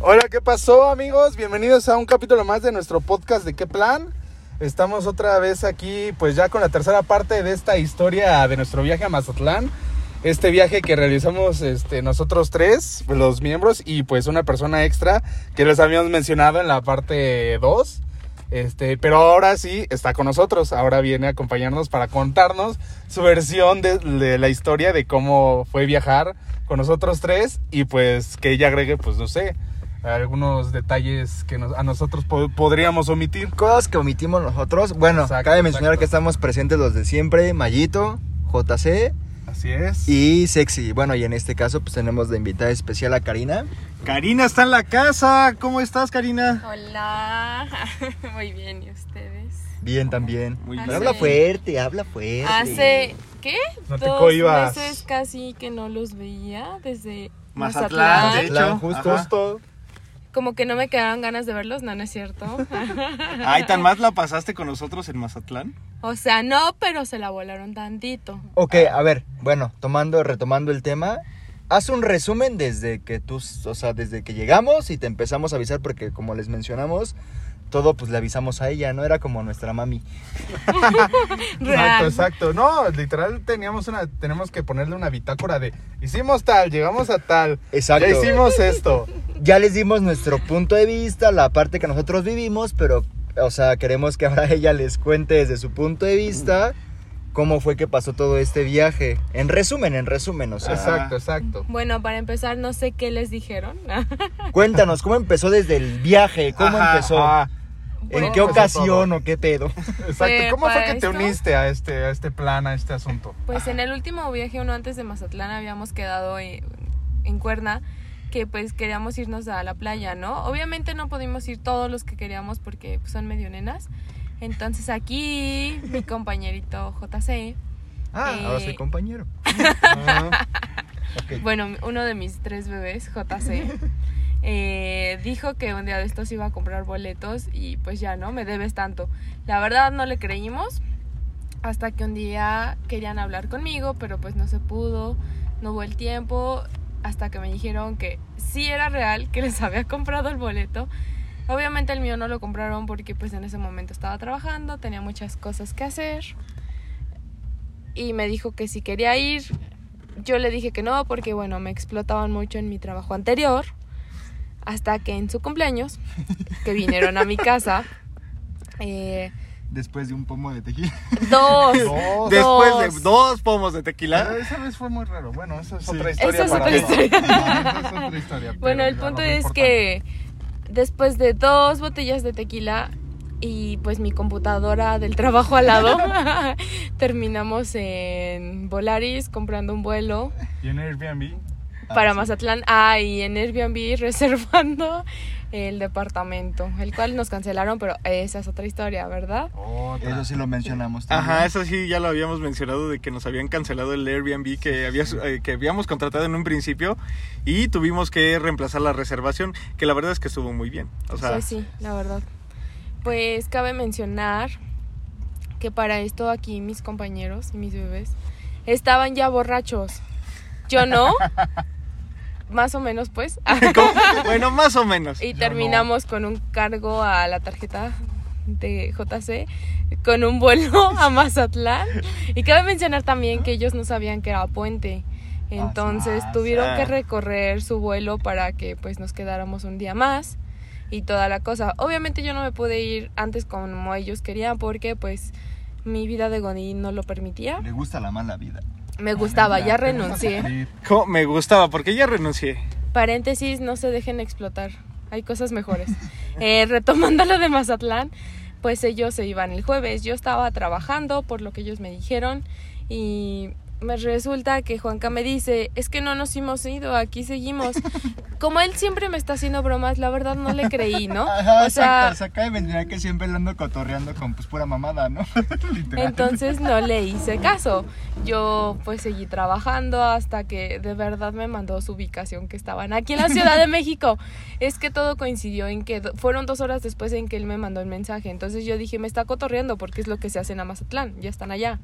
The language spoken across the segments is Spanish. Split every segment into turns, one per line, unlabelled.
Hola, ¿qué pasó amigos? Bienvenidos a un capítulo más de nuestro podcast de ¿Qué plan? Estamos otra vez aquí pues ya con la tercera parte de esta historia de nuestro viaje a Mazatlán. Este viaje que realizamos este, nosotros tres, los miembros, y pues una persona extra que les habíamos mencionado en la parte 2. Este, pero ahora sí está con nosotros. Ahora viene a acompañarnos para contarnos su versión de, de la historia de cómo fue viajar con nosotros tres. Y pues que ella agregue, pues no sé, algunos detalles que nos- a nosotros po- podríamos omitir.
Cosas que omitimos nosotros. Bueno,
Exacto,
cabe mencionar
exacto.
que estamos presentes los de siempre, Mayito, JC
Así es.
y Sexy. Bueno, y en este caso pues tenemos de invitada especial a Karina.
Karina está en la casa. ¿Cómo estás, Karina?
Hola, muy bien, ¿y ustedes?
Bien también.
Muy
bien.
Habla fuerte, habla fuerte.
Hace, ¿qué?
No te
Dos
cohibas.
meses casi que no los veía desde
Mazatlán,
Mazatlán.
de hecho.
Mazatlán, justo.
Ajá.
Justo.
Como que no me quedaban ganas de verlos, no, no es cierto.
Ay, tan más la pasaste con nosotros en Mazatlán.
o sea, no, pero se la volaron tantito.
Ok, a ver, bueno, tomando, retomando el tema. Haz un resumen desde que tú, o sea, desde que llegamos y te empezamos a avisar porque como les mencionamos, todo pues le avisamos a ella, ¿no? Era como nuestra mami.
Exacto, exacto. No, literal teníamos una, tenemos que ponerle una bitácora de hicimos tal, llegamos a tal.
Exacto.
Ya hicimos esto.
Ya les dimos nuestro punto de vista, la parte que nosotros vivimos, pero, o sea, queremos que ahora ella les cuente desde su punto de vista cómo fue que pasó todo este viaje. En resumen, en resumen, o sea.
Exacto, exacto.
Bueno, para empezar, no sé qué les dijeron.
Cuéntanos, ¿cómo empezó desde el viaje? ¿Cómo
Ajá,
empezó? ¿En qué ocasión o qué pedo?
exacto.
Fue
¿Cómo fue que te
esto.
uniste a este, a este plan, a este asunto?
Pues en el último viaje, uno antes de Mazatlán, habíamos quedado en, en Cuerna, que pues queríamos irnos a la playa, ¿no? Obviamente no pudimos ir todos los que queríamos porque pues, son medio nenas. Entonces aquí mi compañerito JC,
Ah,
Eh,
ahora soy compañero.
Ah,
Ok.
bueno, uno de mis tres bebés, JC, eh, dijo que un día de estos iba a comprar boletos y pues ya, ¿no? Me debes tanto. La verdad no le creímos hasta que un día querían hablar conmigo, pero pues no se pudo, no hubo el tiempo, hasta que me dijeron que sí era real, que les había comprado el boleto. Obviamente el mío no lo compraron porque pues en ese momento estaba trabajando, tenía muchas cosas que hacer. Y me dijo que si quería ir, yo le dije que no porque bueno, me explotaban mucho en mi trabajo anterior. Hasta que en su cumpleaños, que vinieron a mi casa, eh,
Después de un pomo de tequila.
dos,
Dos.
Después de
Dos.
pomos de
Pero
tequila.
esa vez fue muy raro. Bueno, esa es
Sí.
otra historia.
Esa es
para
otra historia.
Esa es otra historia.
Bueno, el punto es que después de dos botellas de tequila y pues mi computadora del trabajo al lado, terminamos en Volaris comprando un vuelo
¿Y en Airbnb?
Para Mazatlán. Ah, y en Airbnb reservando el departamento, el cual nos cancelaron, pero esa es otra historia, ¿verdad?
Otra.
Eso sí lo mencionamos también.
Ajá, eso sí, ya lo habíamos mencionado de que nos habían cancelado el Airbnb que, había, eh, que habíamos contratado en un principio y tuvimos que reemplazar la reservación, que la verdad es que estuvo muy bien. O sea,
Pues sí, la verdad. Pues cabe mencionar que para esto aquí mis compañeros y mis bebés estaban ya borrachos. Yo no. Más o menos, pues.
¿cómo? bueno, más o menos.
y
Yo
terminamos con un cargo a la tarjeta de JC con un vuelo a Mazatlán. Y cabe mencionar también que ellos no sabían que era puente. Entonces
Ah,
tuvieron
ah.
que recorrer su vuelo para que pues nos quedáramos un día más y toda la cosa. Obviamente yo no me pude ir antes como ellos querían porque pues mi vida de Godín no lo permitía.
Le gusta la mala vida.
Me gustaba, ya renuncié.
¿Cómo? Me gustaba porque ya renuncié.
Paréntesis, no se dejen explotar. Hay cosas mejores. Eh, retomando lo de Mazatlán, pues ellos se iban el jueves. Yo estaba trabajando por lo que ellos me dijeron y me resulta que Juanca me dice, es que no nos hemos ido, aquí seguimos. Como él siempre me está haciendo bromas, la verdad no le creí, ¿no?
Ajá,
O sea,
sea, cabe mencionar que siempre lo ando cotorreando con pues pura mamada, ¿no?
Entonces no le hice caso. Yo pues seguí trabajando hasta que de verdad me mandó su ubicación que estaban aquí en la Ciudad de México. Es que todo coincidió en que fueron dos horas después en que él me mandó el mensaje. Entonces yo dije, me está cotorreando porque es lo que se hace en Amazatlán, ya están allá.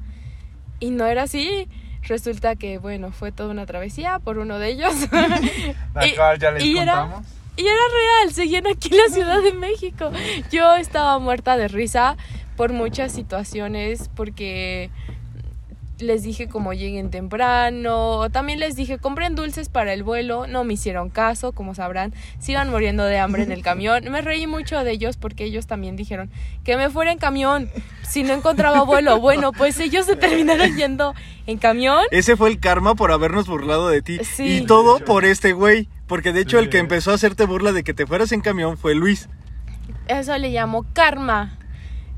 Y no era así. Resulta que, bueno, fue toda una travesía por uno de ellos.
La
Y-
cual ya les
y era-. Y era real, seguían aquí en la Ciudad de México. Yo estaba muerta de risa por muchas situaciones, porque les dije como lleguen temprano, también les dije compren dulces para el vuelo, no me hicieron caso, como sabrán, se iban muriendo de hambre en el camión. Me reí mucho de ellos porque ellos también dijeron que me fuera en camión si no encontraba vuelo. Bueno, pues ellos se terminaron yendo en camión.
Ese fue el karma por habernos burlado de ti.
Sí.
Y todo por este güey. Porque de hecho el que empezó a hacerte burla de que te fueras en camión fue Luis.
Eso le llamo karma.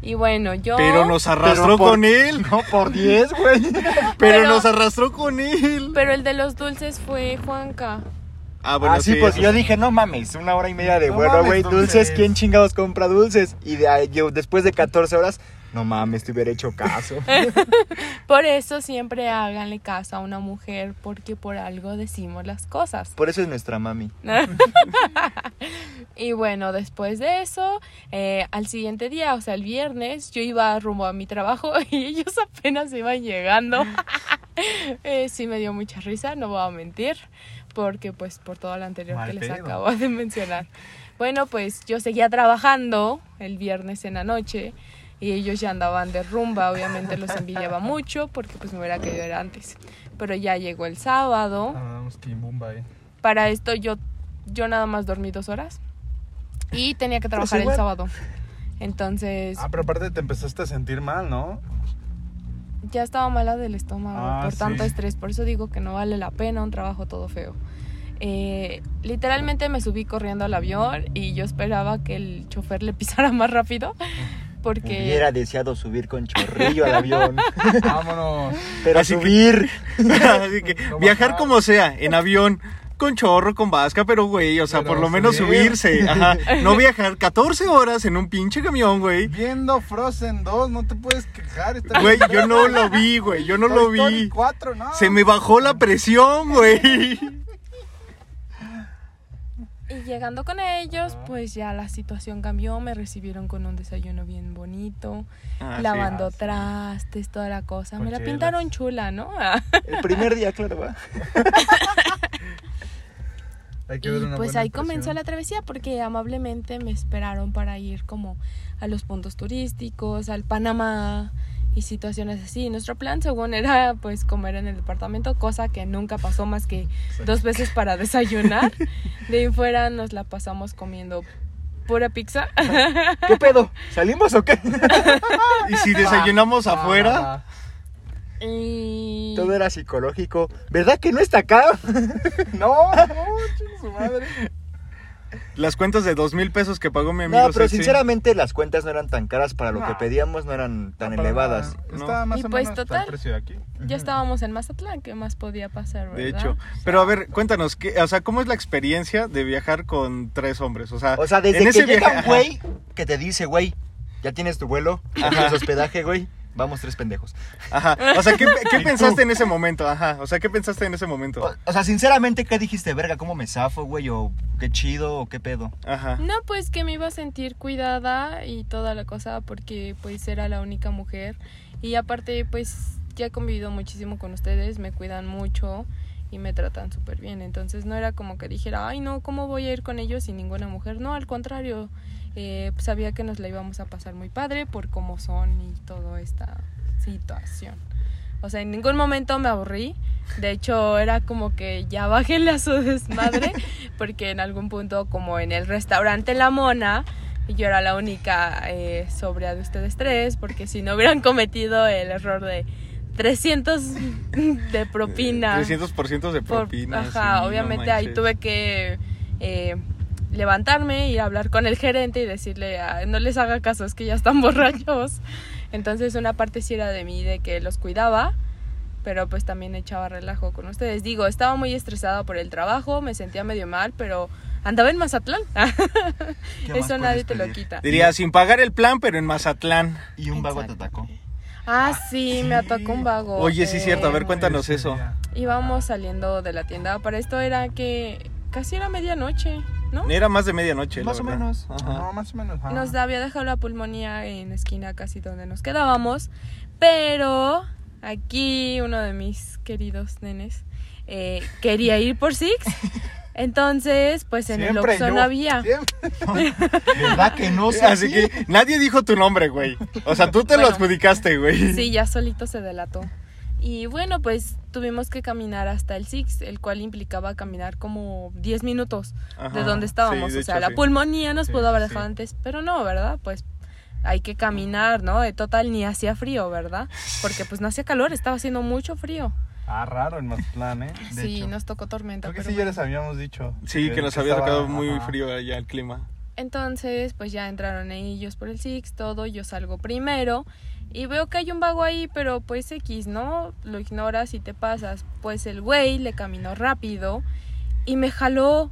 Y bueno, yo...
Pero nos arrastró
Pero por-
con él.
No, por 10, güey.
Pero,
Pero-
nos arrastró con él.
Pero el de los dulces fue Juanca.
Ah, bueno,
ah, sí, pues
eso
yo dije, no mames, una hora y media de
No
vuelo,
mames,
güey. Dulces. ¿quién chingados compra dulces? Y de yo, después de 14 horas, no mames, te hubiera hecho caso.
Por eso siempre háganle caso a una mujer, porque por algo decimos las cosas.
Por eso es nuestra mami.
Y bueno, después de eso, eh, al siguiente día, o sea, el viernes, yo iba rumbo a mi trabajo y ellos apenas iban llegando. Eh, sí me dio mucha risa, no voy a mentir, porque pues por todo lo anterior
Mal
que les
pedo.
acabo de mencionar. Bueno, pues yo seguía trabajando el viernes en la noche y ellos ya andaban de rumba, obviamente los envidiaba mucho porque pues me hubiera querido ir antes. Pero ya llegó el sábado.
Ah.
Para esto yo, yo nada más dormí dos horas y tenía que trabajar el sábado. Entonces
Ah, pero aparte te empezaste a sentir mal, ¿no?
ya estaba mala del estómago
Ah,
por tanto
sí.
estrés. Por eso digo que no vale la pena un trabajo todo feo. Eh, literalmente me subí corriendo al avión y yo esperaba que el chofer le pisara más rápido porque
Hubiera deseado subir con chorrillo al avión.
Vámonos.
Pero
Así que-
subir.
Así que
No
viajar
bajar.
como sea, en avión, con chorro, con vasca, pero güey, o sea,
Pero
por lo menos
subir.
subirse. Ajá. No viajar 14 horas en un pinche camión, güey.
Viendo Frozen 2, no te puedes quejar. está
Güey,
bien.
yo no lo vi, güey, yo no
Toy
lo
Story
vi.
4, no.
Se me bajó la presión, güey.
Y llegando con ellos, pues ya la situación cambió, me recibieron con un desayuno bien bonito,
Ah, sí.
lavando
ah,
trastes, toda la cosa.
Con
me la
chelas.
pintaron chula, ¿no?
El primer día, claro, va.
Hay que ver
y
una
pues
buena
ahí comenzó la travesía porque amablemente me esperaron para ir como a los puntos turísticos, al Panamá y situaciones así. Nuestro plan según era pues comer en el departamento, cosa que nunca pasó más que dos veces para desayunar. De ahí fuera nos la pasamos comiendo pura pizza.
¿Qué pedo? ¿Salimos o qué?
Y si desayunamos
Ah,
afuera,
y
Todo era psicológico. ¿Verdad que no está acá?
No, no, su madre.
las cuentas de dos mil pesos que pagó mi amigo
No, pero
Ceci.
sinceramente las cuentas no eran tan caras para lo que pedíamos, no eran tan
No,
elevadas.
No.
Está más
Y
o
pues,
menos
total.
el precio de aquí.
ya estábamos en Mazatlán, ¿qué más podía pasar,
De
verdad?
hecho, pero a ver, cuéntanos, ¿qué, o sea, ¿cómo es la experiencia de viajar con tres hombres? O sea,
O sea, desde
en
que
ese
llega
viaje-
un güey que te dice, güey, ya tienes tu vuelo, ya tienes hospedaje, güey, vamos tres pendejos.
Ajá. O sea, ¿qué, qué
¿Y
pensaste en ese momento? Ajá. O sea, ¿qué pensaste en ese momento?
O, o sea, sinceramente, ¿qué dijiste? Verga, ¿cómo me zafo, güey? O qué chido, o qué pedo.
Ajá.
No, pues que me iba a sentir cuidada y toda la cosa porque pues era la única mujer y aparte pues ya he convivido muchísimo con ustedes, me cuidan mucho y me tratan súper bien, entonces no era como que dijera, ay no, ¿cómo voy a ir con ellos sin ninguna mujer? No, al contrario, eh, pues, sabía que nos la íbamos a pasar muy padre por cómo son y toda esta situación. O sea, en ningún momento me aburrí. De hecho, era como que ya bájenle a su desmadre, porque en algún punto, como en el restaurante La Mona, yo era la única eh, sobria de ustedes tres, porque si no hubieran cometido el error de 300 de propina.
300% de
por-
propina.
ajá,
sí,
obviamente
no
ahí tuve que eh, levantarme y hablar con el gerente y decirle, "Ah, no les haga caso, es que ya están borrachos. Entonces una parte sí era de mí, de que los cuidaba, pero pues también echaba relajo con ustedes. Digo, estaba muy estresada por el trabajo, me sentía medio mal, pero andaba en Mazatlán.
¿Qué más
Eso nadie te lo quita.
Diría, sin pagar el plan, pero en Mazatlán.
Y un vago te atacó.
Ah, sí, me atacó un vago.
Oye, sí es cierto, a ver,
Eh,
cuéntanos eso.
Íbamos saliendo de la tienda. Para esto era que casi era medianoche, ¿no?
Era más de medianoche. la
Más o
verdad.
menos.
Ajá.
No, más o menos. ajá.
Nos había dejado la pulmonía en la esquina casi donde nos quedábamos. Pero aquí uno de mis queridos nenes eh, quería ir por Six. Entonces, pues en el
Siempre
Oxxo
yo,
no había.
siempre.
¿Verdad que no sé?
Así que nadie dijo tu nombre, güey. O sea, tú te lo
Bueno.
adjudicaste, güey.
Sí, ya solito se delató. Y bueno, pues tuvimos que caminar hasta el Six, el cual implicaba caminar como 10 minutos
Ajá.
de donde estábamos.
Sí, de
o sea,
hecho,
la
sí.
pulmonía nos
Sí,
pudo haber dejado
sí.
antes, pero no, ¿verdad? Pues hay que caminar, ¿no? De total ni hacía frío, ¿verdad? Porque pues no hacía calor, estaba haciendo mucho frío.
Ah, raro en Mazatlán, ¿eh? De
sí,
hecho.
nos tocó tormenta.
Creo que
pero
sí, ya les habíamos dicho.
Sí, que nos había
estaba-
tocado muy
ajá.
frío allá el clima.
Entonces, pues ya entraron ellos por el Six, todo, yo salgo primero y veo que hay un vago ahí, pero pues X, ¿no? Lo ignoras y te pasas. Pues el güey le caminó rápido y me jaló.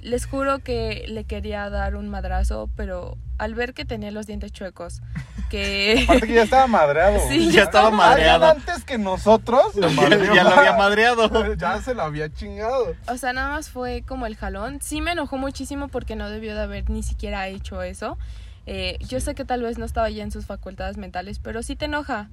Les juro que le quería dar un madrazo, pero al ver que tenía los dientes chuecos, que...
Aparte que ya estaba madreado.
Sí,
ya estaba madreado.
antes que nosotros. lo
Ya,
madreó
ya lo había madreado.
Ya se lo había chingado.
O sea, nada más fue como el jalón. Sí me enojó muchísimo porque no debió de haber ni siquiera hecho eso. Eh, Yo sé que tal vez no estaba ya en sus facultades mentales, pero sí te enoja.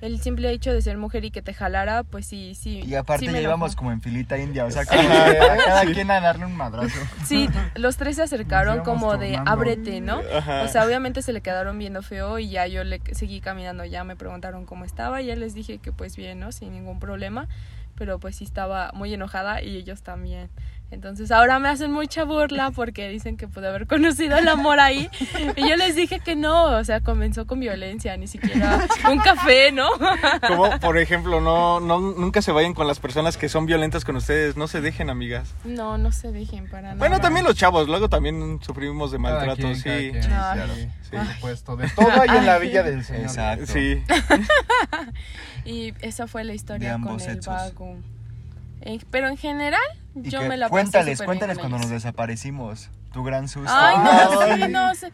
El simple hecho de ser mujer y que te jalara, pues sí, sí.
Y aparte
sí
ya íbamos como en filita india, o sea, como
Sí.
que a cada quien a darle un madrazo.
Sí, los tres se acercaron como de
tornando.
ábrete, ¿no?
Ajá.
O sea, obviamente se le quedaron viendo feo y ya yo le seguí caminando, ya me preguntaron cómo estaba, ya les dije que pues bien, ¿no? Sin ningún problema, pero pues sí estaba muy enojada y ellos también. Entonces ahora me hacen mucha burla porque dicen que pude haber conocido el amor ahí y yo les dije que no, o sea, comenzó con violencia, ni siquiera un café, ¿no?
Como, por ejemplo, no, no, nunca se vayan con las personas que son violentas con ustedes. No se dejen, amigas.
No, no se dejen para nada.
Bueno, también los chavos. Luego también sufrimos de maltrato,
quien,
sí.
quien, claro.
Sí.
Por supuesto. De todo hay en la villa del Señor.
Exacto.
Sí.
Y esa fue la historia
De
con el
sexos.
vago. Eh, pero en general,
Y
yo
que-
me la
cuéntales, cuéntales cuando nos desaparecimos. Tu gran susto.
Ay, no,
Ay.
sí, no sé.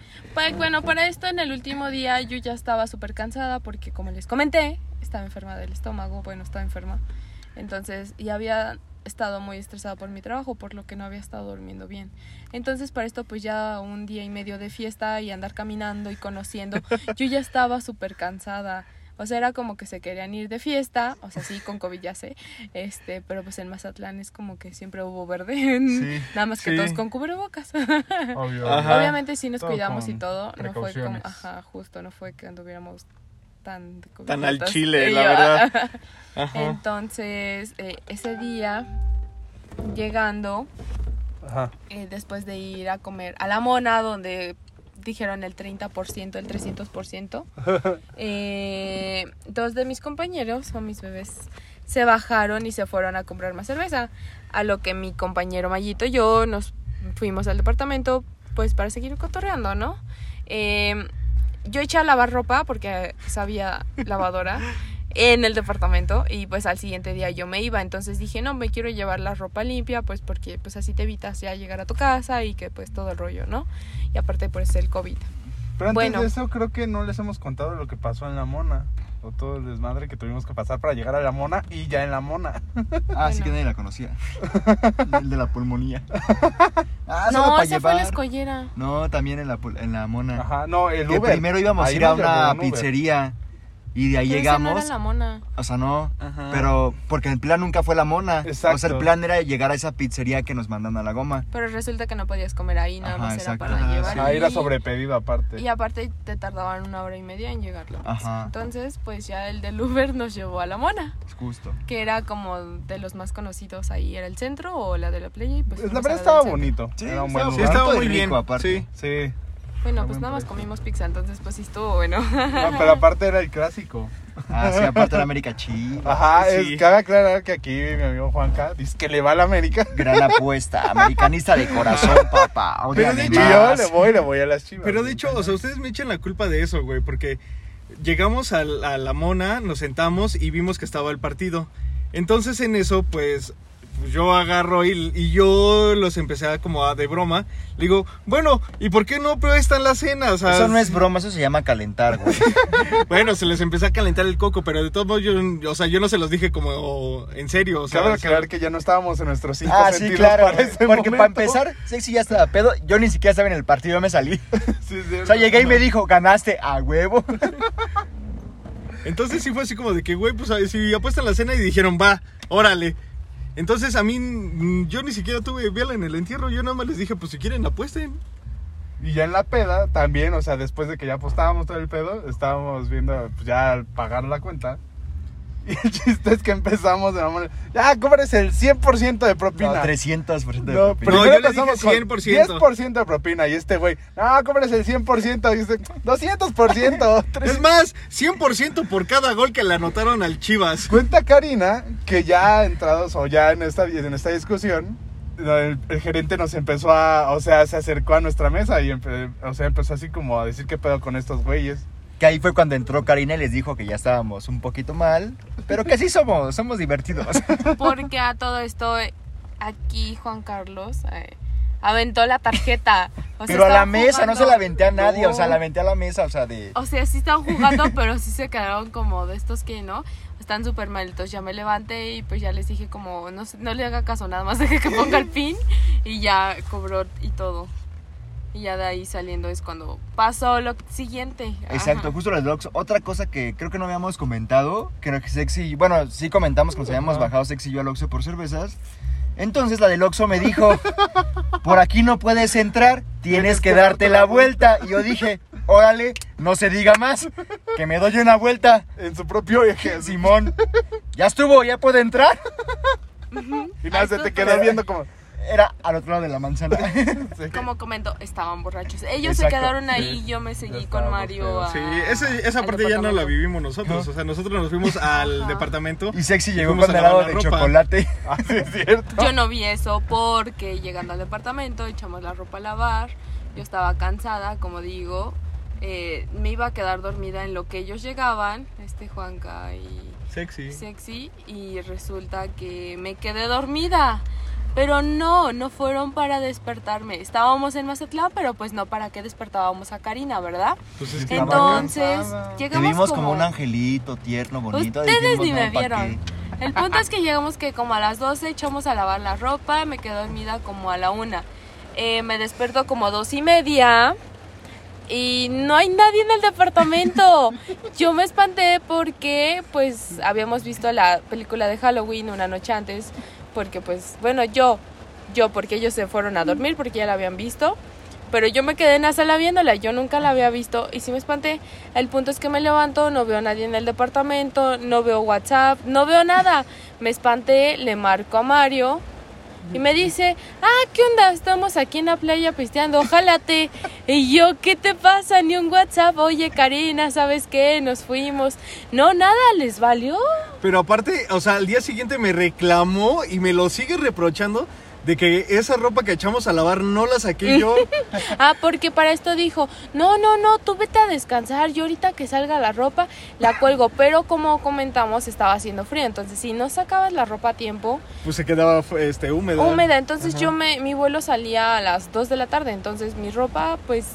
Bueno, para esto en el último día yo ya estaba súper cansada porque como les comenté, estaba enferma del estómago, bueno, estaba enferma. Entonces, y había estado muy estresada por mi trabajo, por lo que no había estado durmiendo bien. Entonces, para esto, pues ya un día y medio de fiesta y andar caminando y conociendo, yo ya estaba súper cansada. O sea, era como que se querían ir de fiesta, o sea, sí, con COVID ya sé, este, pero pues en Mazatlán es como que siempre hubo verde,
Sí,
nada más que
sí.
todos con cubrebocas.
Obvio.
Ajá.
Obviamente sí nos
Todo
cuidamos y todo, no fue como, ajá, justo, no fue que anduviéramos tan de
Tan al chile, la
yo,
verdad. Ajá.
Entonces, eh, ese día, llegando,
Ajá.
eh, después de ir a comer a la mona, donde dijeron el 30%, el 300%, eh, dos de mis compañeros o mis bebés se bajaron y se fueron a comprar más cerveza. A lo que mi compañero Mayito y yo nos fuimos al departamento, pues para seguir cotorreando, ¿no? Eh, yo eché a lavar ropa porque sabía lavadora en el departamento y pues al siguiente día yo me iba entonces dije no me quiero llevar la ropa limpia pues porque pues así te evitas ya llegar a tu casa y que pues todo el rollo no y aparte pues el covid
Pero antes
Bueno.
de eso creo que no les hemos contado lo que pasó en la mona. O todo el desmadre que tuvimos que pasar para llegar a la mona y ya en la mona.
Ah, sí
Bueno.
que nadie la conocía. El de la pulmonía. Ah,
no esa fue la escollera
No, también en la, en la mona.
Ajá, no, el
que
Uber.
primero íbamos
Ahí
a ir a una pizzería y de ahí
Pero esa no
llegamos.
era la mona
O sea, no,
Ajá.
pero porque el plan nunca fue la mona.
Exacto.
O sea, el plan era llegar a esa pizzería que nos mandan a la goma.
pero resulta que no podías comer ahí nada
Ajá,
más era para
Ajá,
llevar
sí.
Ahí era
y-
sobrepedido aparte.
y aparte te tardaban una hora y media en llegarlo
Ajá.
entonces pues ya el del Uber nos llevó a la mona
Es justo.
que era como de los más conocidos ahí era el centro o la de la playa y pues
Pues la verdad estaba bonito.
Sí,
era un buen
estaba-
Sí,
lugar.
estaba muy
rico,
bien.
aparte.
Sí.
Sí.
Bueno,
Está
pues nada más comimos pizza, entonces pues sí estuvo bueno.
No, pero aparte era el clásico.
Ah, sí, aparte de América Chiva.
Ajá,
Sí.
es, cabe aclarar que aquí mi amigo Juanca dice que le va a la América.
Gran apuesta. Americanista de corazón, papá.
Pero de
Y
hecho-
yo le voy, le voy a las chivas.
Pero de hecho, o sea, ustedes me echan la culpa de eso, güey, porque llegamos a, la mona, nos sentamos y vimos que estaba el partido. Entonces en eso, pues, pues, yo agarro y, y yo los empecé a como a de broma. Le digo, bueno, ¿y por qué no prestan la cena? O sea,
Eso no es broma, eso se llama calentar, güey.
Bueno, se les empezó a calentar el coco, pero de todos modos, yo, o sea, yo no se los dije como en serio. O sea,
Cabe aclarar que ya no estábamos en nuestros cinco
Ah, sí, claro.
para ese
Porque para empezar, Sexy ya estaba pedo. Yo ni siquiera estaba en el partido, yo me salí.
Sí, sí,
O sea, llegué y me dijo, ganaste a huevo.
Entonces sí fue así como de que, güey, pues si apuestan la cena y dijeron, va, órale. Entonces a mí, mm, yo ni siquiera tuve vela en el entierro, yo nada más les dije, pues si quieren apuesten.
Y ya en la peda también, o sea, después de que ya apostábamos todo el pedo, estábamos viendo pues, ya pagar la cuenta. Y el chiste es que empezamos de mamón. Ya, cóbrese el 100% de propina.
No, 300% de
No,
propina.
No, yo le
empezamos
dije
con
100%.
10% de propina. Y este güey, no, cóbrese el 100%. Y dice, 200%.
Es más, 100% por cada gol que le anotaron al Chivas.
Cuenta Karina que ya entrados o ya en esta, en esta discusión, el, el gerente nos empezó a, o sea, se acercó a nuestra mesa y empe- o sea, empezó así como a decir qué pedo con estos güeyes.
Que ahí fue cuando entró Karina y les dijo que ya estábamos un poquito mal, pero que sí somos, somos divertidos.
Porque a todo esto, eh, aquí Juan Carlos eh, aventó la tarjeta. O sea,
Pero a la mesa, no se la aventé a nadie, o sea, la aventé a la mesa, o sea, de...
O sea, sí están jugando, pero sí se quedaron como de estos que, ¿no? Están súper malitos. Ya me levanté y pues ya les dije como, no, no le haga caso, nada más deje que ponga el pin y ya cobró y todo. Y ya de ahí saliendo es cuando pasó lo siguiente. Ajá.
Exacto, justo los Oxxo. Otra cosa que creo que no habíamos comentado, creo que Sexy, bueno, sí comentamos que nos habíamos
Ajá.
bajado Sexy y yo al Oxxo por cervezas. Entonces la del Oxxo me dijo, por aquí no puedes entrar, tienes que darte la vuelta. Y yo dije, órale, no se diga más, que me doy una vuelta.
En su propio eje.
Simón, ya estuvo, ya puede entrar.
Y nada, se te quedó viendo como...
Era al otro lado de la manzana.
sí.
Como comento, estaban borrachos. Ellos
Exacto.
se quedaron ahí
Sí.
y yo me seguí
Ya
con Mario. a-
Sí, esa parte ya no la vivimos nosotros. O sea, nosotros nos fuimos al
Ajá.
departamento.
Y Sexy llegó helado
lavar
de
ropa.
chocolate.
Ah, sí, es cierto.
Yo no vi eso porque llegando al departamento echamos la ropa a lavar. Yo estaba cansada, como digo. eh, me iba a quedar dormida en lo que ellos llegaban, este Juanca y
Sexy.
Sexy, y resulta que me quedé dormida. Pero no, no fueron para despertarme. Estábamos en Mazatlán, pero pues no para qué despertábamos a Karina, ¿verdad?
Pues es que
Estaba
Entonces,
cansada.
Te
llegamos
vimos como un angelito tierno, bonito.
Ustedes
dijimos,
ni
no,
me
¿pa'
vieron. El punto es que llegamos que como a las 12 echamos a lavar la ropa, me quedé dormida como a la una. Eh, me desperto como a dos y media y no hay nadie en el departamento. Yo me espanté porque pues habíamos visto la película de Halloween una noche antes, porque pues bueno, yo, yo porque ellos se fueron a dormir porque ya la habían visto. Pero yo me quedé en la sala viéndola, yo nunca la había visto y sí me espanté. El punto es que me levanto, no veo a nadie en el departamento, no veo WhatsApp, no veo nada. Me espanté, le marco a Mario y me dice, ah, ¿qué onda? Estamos aquí en la playa pisteando, jálate. Y yo, ¿qué te pasa? Ni un WhatsApp. Oye, Karina, ¿sabes qué? Nos fuimos. No, nada, les valió.
Pero aparte, o sea, al día siguiente me reclamó y me lo sigue reprochando de que esa ropa que echamos a lavar no la saqué yo.
Ah, porque para esto dijo, no, no, no, tú vete a descansar, yo ahorita que salga la ropa la cuelgo, pero como comentamos estaba haciendo frío, entonces si no sacabas la ropa a tiempo,
Pues se quedaba este, húmeda.
húmeda, entonces
Ajá.
yo me, mi vuelo salía a las 2 de la tarde, entonces mi ropa, pues,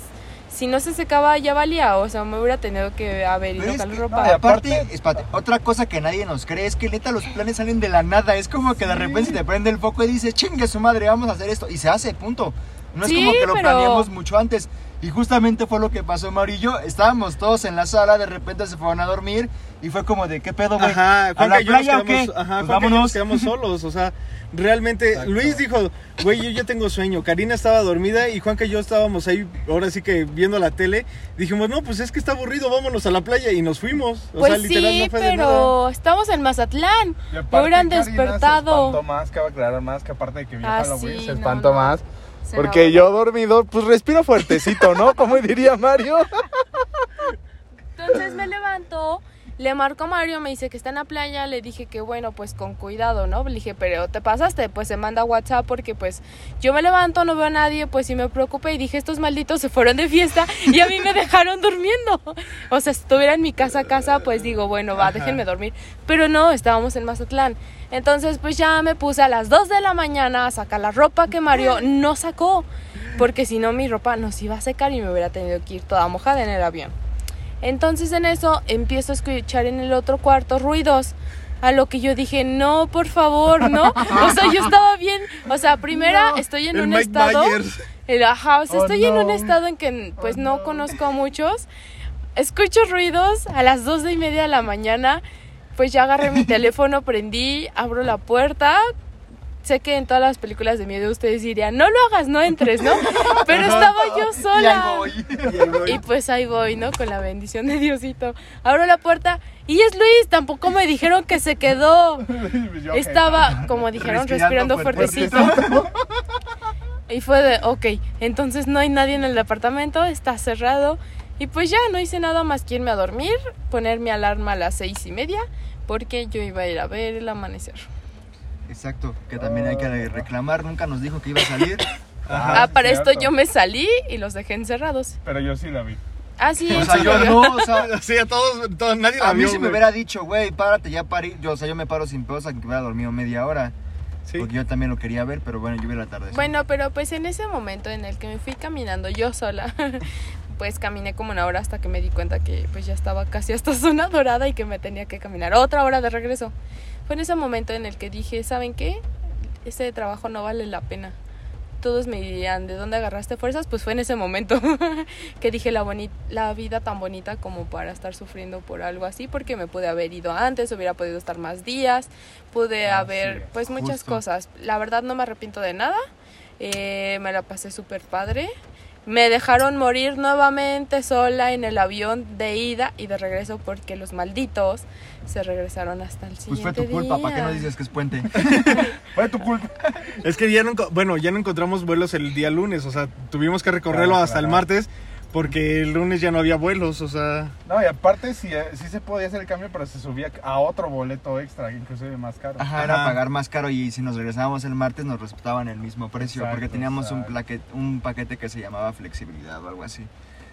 si no se secaba ya valía, o sea, me hubiera tenido que haber ido ropa.
no, aparte, espérate, otra cosa que nadie nos cree es que neta los planes salen de la nada. Es como que de repente se te prende el foco y dices, chingue su madre, vamos a hacer esto. Y se hace, punto. No es
Sí,
como que lo
pero-
planeamos mucho antes. Y justamente fue lo que pasó Mario y yo. Estábamos todos en la sala, de repente se fueron a dormir y fue como de, ¿qué pedo, güey?
Ajá,
¿A la
y yo nos
playa o qué?
quedamos, ajá,
Pues
yo nos
vámonos.
quedamos solos, o sea, realmente
Exacto.
Luis dijo, güey, yo ya tengo sueño, Karina estaba dormida y Juanca y yo estábamos ahí, ahora sí que viendo la tele, dijimos, no, pues es que está aburrido, vámonos a la playa y nos fuimos, o
Pues
sea, literal
sí,
no fue nada.
pero estamos en Mazatlán.
Y
Me hubieran
Karina Se
despertado.
espantó más, cabe aclarar más que aparte de que vio
Ah,
Halloween,
sí,
se
no,
espantó
no.
más.
Se
Porque yo dormido, pues respiro fuertecito, ¿no? Como diría Mario.
Entonces me levanto, le marco a Mario, me dice que está en la playa, le dije que bueno, pues con cuidado, ¿no? Le dije, pero te pasaste, pues se manda WhatsApp porque pues yo me levanto, no veo a nadie, pues sí me preocupé y dije, estos malditos se fueron de fiesta y a mí me dejaron durmiendo. O sea, si estuviera en mi casa a casa, pues digo, bueno, va,
Ajá.
déjenme dormir. Pero no, estábamos en Mazatlán. Entonces pues ya me puse a las 2 de la mañana a sacar la ropa que Mario no sacó. Porque si no mi ropa no se iba a secar y me hubiera tenido que ir toda mojada en el avión. Entonces en eso empiezo a escuchar en el otro cuarto ruidos. A lo que yo dije, no, por favor, no. O sea, yo estaba bien. O sea, primera estoy en un
Mike
estado.
Myers.
El, ajá, o sea,
Oh,
estoy en un estado en que pues
Oh,
no,
no.
conozco a muchos. Escucho ruidos a las dos y media de la mañana. Pues ya agarré mi teléfono, prendí, abro la puerta. Sé que en todas las películas de miedo ustedes dirían, no lo hagas, no entres, ¿no? Pero estaba yo sola. Y pues ahí voy, ¿no? Con la bendición de Diosito. Abro la puerta y es Luis, tampoco me dijeron que se quedó. Estaba, como dijeron, respirando, fuertecito. Y fue de, ok, entonces no hay nadie en el departamento, está cerrado. Y pues ya no hice nada más que irme a dormir, poner mi alarma a las seis y media, porque yo iba a ir a ver el amanecer.
Exacto, que también hay que reclamar, nunca nos dijo que iba a salir.
Ajá,
ah, para esto yo me salí y los dejé encerrados.
Pero yo sí la vi.
Ah, sí,
O sea,
sí
yo no, o sea,
Sí, a todos, todos nadie la
a mí
vio,
si me hubiera dicho, güey, párate ya para ir, yo, o sea, yo me paro sin pedos a que hubiera dormido media hora.
Sí.
Porque yo también lo quería ver, pero bueno, yo vi la tarde.
Bueno, pero pues en ese momento en el que me fui caminando yo sola, pues caminé como una hora hasta que me di cuenta que pues ya estaba casi hasta zona dorada y que me tenía que caminar otra hora de regreso. Fue en ese momento en el que dije, ¿saben qué? Este trabajo no vale la pena. Todos me dirían, ¿de dónde agarraste fuerzas? Pues fue en ese momento que dije la, la vida tan bonita como para estar sufriendo por algo así, porque me pude haber ido antes, hubiera podido estar más días, pude
Así
haber
es,
pues muchas
justo.
cosas. La verdad no me arrepiento de nada, eh, me la pasé súper padre. Me dejaron morir nuevamente sola en el avión de ida y de regreso porque los malditos se regresaron hasta el
Pues
siguiente
fue tu culpa,
día.
¿para qué no dices que es puente?
Fue tu culpa.
Es que ya no, bueno, ya no encontramos vuelos el día lunes, o sea, tuvimos que recorrerlo
Claro,
hasta el martes porque el lunes ya no había vuelos, o sea,
No, y aparte sí, eh, sí se podía hacer el cambio, pero se subía a otro boleto extra, inclusive más caro.
Ajá, era pagar más caro y si nos regresábamos el martes nos respetaban el mismo precio
Exacto,
porque teníamos un,
exacto.
plaque- un paquete que se llamaba flexibilidad o algo así.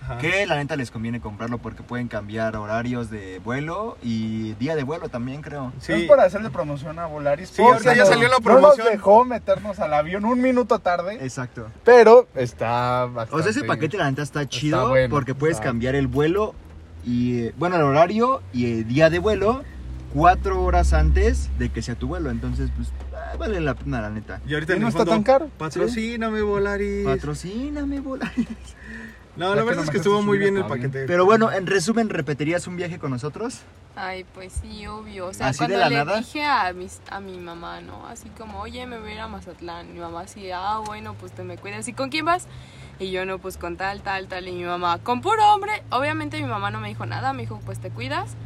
Ajá.
Que la neta les conviene comprarlo porque pueden cambiar horarios de vuelo y día de vuelo también creo.
Sí.
Es para hacerle promoción a Volaris.
Sí,
porque
ahorita ya
no-
salió la
No
promoción.
nos dejó meternos al avión un minuto tarde,
Exacto.
pero está bastante...
O sea, ese paquete la neta está chido
bueno,
porque puedes
está-
cambiar el vuelo y, bueno, el horario y el día de vuelo cuatro horas antes de que sea tu vuelo. Entonces, pues, ah, vale la pena, la neta.
Y ahorita
Y no está
fondo,
tan caro.
Patrocíname, Volaris.
Patrocíname, bola.
no, la verdad es que estuvo muy bien
a
el paquete.
Pero bueno, en resumen, ¿repetirías un viaje con nosotros?
Ay, pues sí, obvio. O sea,
¿Así de
cuando
la
le
nada?
dije a, mis, a mi mamá, ¿no? Así como, oye, me voy a ir a Mazatlán. Mi mamá así, ah, bueno, pues te me cuidas. ¿Y con quién vas? Y yo, no, pues con tal, tal, tal. Y mi mamá, con puro hombre. Obviamente mi mamá no me dijo nada. Me dijo, pues te cuidas.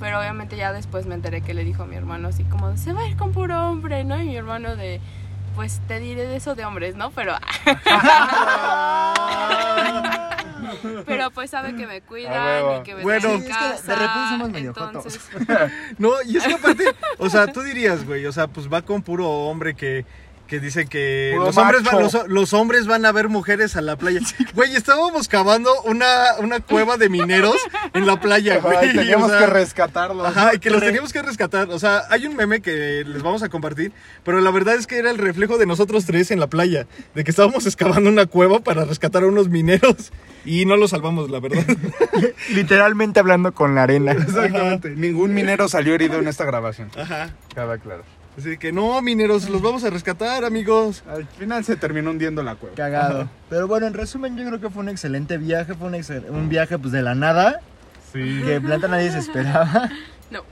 Pero obviamente ya después me enteré que le dijo a mi hermano así como, se va a ir con puro hombre, ¿no? Y mi hermano de, pues te diré de eso de hombres, ¿no? Pero... Pero pues sabe que me cuidan y que me
Bueno.
es que de repente somos medio
entonces,
No, y es que aparte, o sea, tú dirías, güey, o sea, pues va con puro hombre que, que dice que los hombres, van, los, los hombres van a ver mujeres a la playa. Güey, estábamos cavando una, una cueva de mineros en la playa, güey.
Teníamos
o sea,
que rescatarlos.
Ajá, y que los teníamos que rescatar. O sea, hay un meme que les vamos a compartir, pero la verdad es que era el reflejo de nosotros tres en la playa, de que estábamos excavando una cueva para rescatar a unos mineros y no los salvamos, la verdad.
Literalmente hablando con la arena.
Exactamente. Ningún minero salió herido en esta grabación.
Ajá.
Queda claro.
Así que no, mineros, los vamos a rescatar, amigos.
Al final se terminó hundiendo la cueva.
Cagado. Pero bueno, en resumen, yo creo que fue un excelente viaje. Fue un, excel- un viaje pues de la nada.
Sí.
Que planta nadie se esperaba.
no.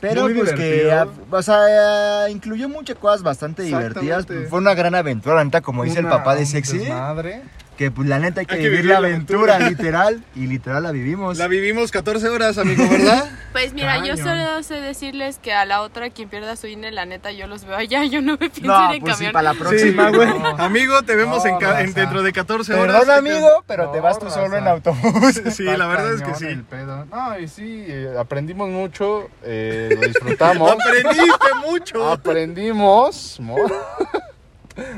Pero
Muy
pues que,
divertido.
o sea, incluyó muchas cosas bastante divertidas. Fue una gran aventura, como dice el papá de Sexy.
desmadre.
Que pues la neta hay que,
Hay que
vivir,
vivir
la aventura, literal. Y literal la vivimos.
La vivimos 14 horas, amigo, ¿verdad?
Pues mira, yo solo sé decirles que a la otra quien pierda su INE, la neta, yo los veo allá, yo no me pienso
No,
ir en
pues sí,
camión.
para la próxima, güey.
No.
Amigo, te vemos
No,
en, ca- en
raza.
dentro de 14 horas.
Perdón, amigo, pero te vas tú solo en autobús.
Sí, la verdad es que sí.
el pedo. No, y sí, eh, aprendimos mucho, eh, lo disfrutamos.
Aprendiste mucho.
aprendimos, mo-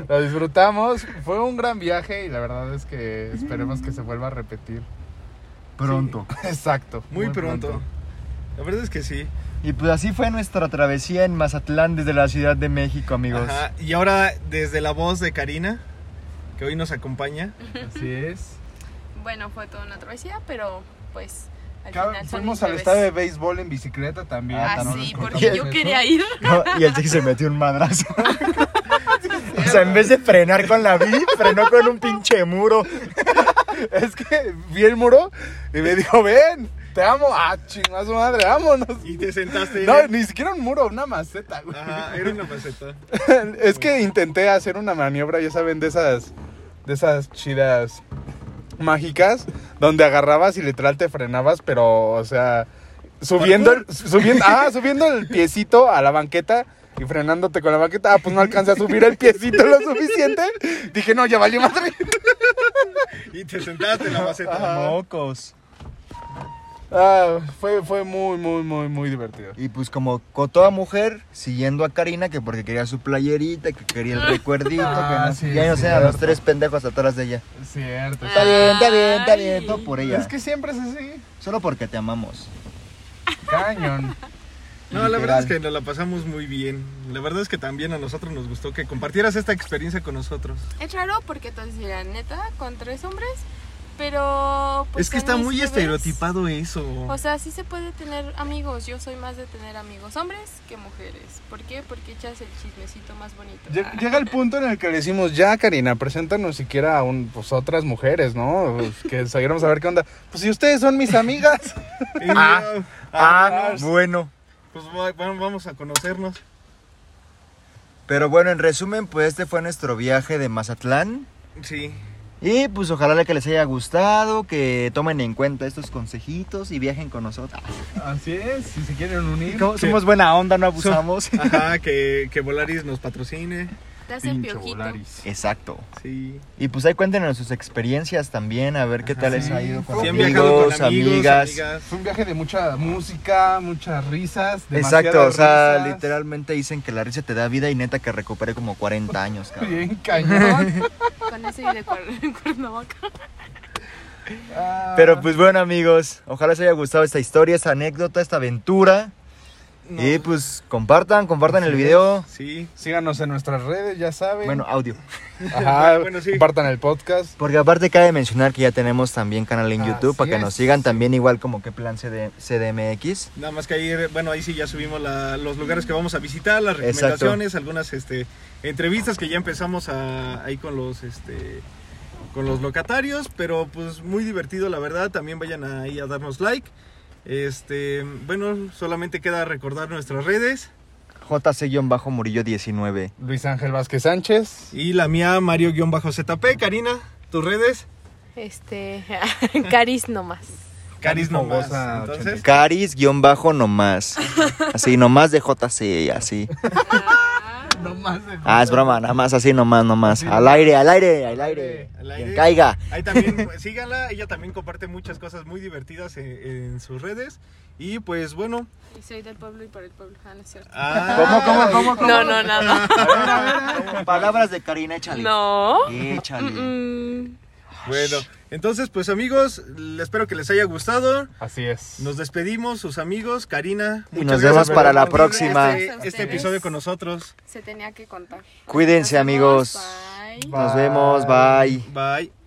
lo disfrutamos. Fue un gran viaje y la verdad es que esperemos que se vuelva a repetir.
Pronto.
Exacto.
Muy pronto. La verdad es que sí.
Y pues así fue nuestra travesía en Mazatlán desde la Ciudad de México, amigos.
Ajá. Y ahora, desde la voz de Karina, que hoy nos acompaña.
Así es.
Bueno, fue toda una travesía, pero pues al
Ca-
final son
Fuimos al estadio de béisbol en bicicleta también.
Ah,
Ah,
no
sí, porque yo quería ir.
No, y el Sexy se metió un madrazo. o sea, en vez de frenar con la bici, frenó con un pinche muro.
Es que vi el muro y me dijo, ven. Te amo. Ah, chingas madre, vámonos.
Y te sentaste.
No, ni siquiera un muro, una maceta, güey.
Ajá, era una maceta.
es que intenté hacer una maniobra, ya saben, de esas, de esas chidas mágicas, donde agarrabas y literal te frenabas, pero, o sea, subiendo, el, subiendo, ah, subiendo el piecito a la banqueta y frenándote con la banqueta, ah, pues no alcancé a subir el piecito lo suficiente. Dije, no, ya valió madre.
Y te sentaste en la maceta.
Mocos.
Ah, fue, fue muy, muy, muy, muy divertido.
Y pues como con toda mujer, siguiendo a Karina, que porque quería su playerita, que quería el recuerdito,
Ah,
que no,
sí,
ya no a los tres pendejos atrás de ella.
Cierto.
Está bien, está bien, está bien, todo por ella.
Es que siempre es así.
Solo porque te amamos.
Cañón.
No, la verdad es que nos la pasamos muy bien. La verdad es que también a nosotros nos gustó que compartieras esta experiencia con nosotros.
Es raro porque todos dirán, neta, con tres hombres, pero... pues,
es que está muy estereotipado eso.
O sea, sí se puede tener amigos. Yo soy más de tener amigos hombres que mujeres. ¿Por qué? Porque echas el chismecito más bonito.
Llega llega el punto en el que le decimos, ya Karina, preséntanos siquiera a un, pues, otras mujeres, ¿no? Pues, que saliéramos a ver qué onda. Pues si ustedes son mis amigas.
Y
Ah.
yo,
Ah,
pues,
bueno.
Pues bueno, vamos a conocernos.
Pero bueno, en resumen, pues este fue nuestro viaje de Mazatlán.
Sí.
Y pues ojalá que les haya gustado, que tomen en cuenta estos consejitos y viajen con nosotros.
Así es, si se quieren unir.
Somos buena onda, no
So-
abusamos.
Ajá, que, que Volaris nos patrocine.
Volaris.
Exacto.
Sí.
Y pues ahí cuéntenos sus experiencias también, a ver qué tal les ha ido con
Sí, han
amigos,
viajado con amigos,
amigas.
amigas.
Fue un viaje de mucha música, muchas risas.
Exacto, o sea,
risas.
literalmente dicen que la risa te da vida y neta que recuperé como 40 años, cabrón.
Bien cañón.
Con ese y de
Pero pues bueno amigos, ojalá les haya gustado esta historia, esta anécdota, esta aventura.
No.
Y pues compartan, compartan el video.
Sí.
Síganos en nuestras redes, ya saben.
Bueno, audio.
Ajá,
bueno, sí.
compartan el podcast.
Porque aparte cabe mencionar que ya tenemos también canal en
Así
YouTube para que
es.
nos sigan también igual como que plan CD CDMX.
Nada más que ahí, bueno, ahí sí ya subimos la- los lugares que vamos a visitar, las
Exacto.
recomendaciones, algunas este, entrevistas que ya empezamos a, ahí con los, este, con los locatarios, pero pues muy divertido la verdad. También vayan ahí a darnos like. Este, bueno, solamente queda recordar nuestras redes
JC-Murillo 19.
Luis Ángel Vázquez Sánchez.
y la mía Mario-ZP. Karina, tus redes.
Este. Caris nomás.
Caris nomás. Entonces,
Caris-nomás. Así, nomás de JC, así.
No más de-
Ah, es broma, nada más así, nomás, nomás. Al aire, al aire, al aire.
Al aire.
Quien caiga.
Ahí también pues, síganla, ella también comparte muchas cosas muy divertidas en, en sus redes. Y pues bueno.
Y soy del pueblo y para el pueblo. Ah, no es cierto.
ah,
¿Cómo, cómo, cómo, cómo?
No, no, nada.
Palabras de Karina, échale.
No.
Échale.
Mm,
Bueno, entonces pues amigos, espero que les haya gustado.
Así es.
Nos despedimos, sus amigos, Karina.
Y
muchas
nos
gracias
vemos
por
para la próxima.
Este,
Gracias
este episodio con nosotros.
se tenía que contar.
Cuídense, amigos.
Bye.
Nos vemos, bye.
Bye.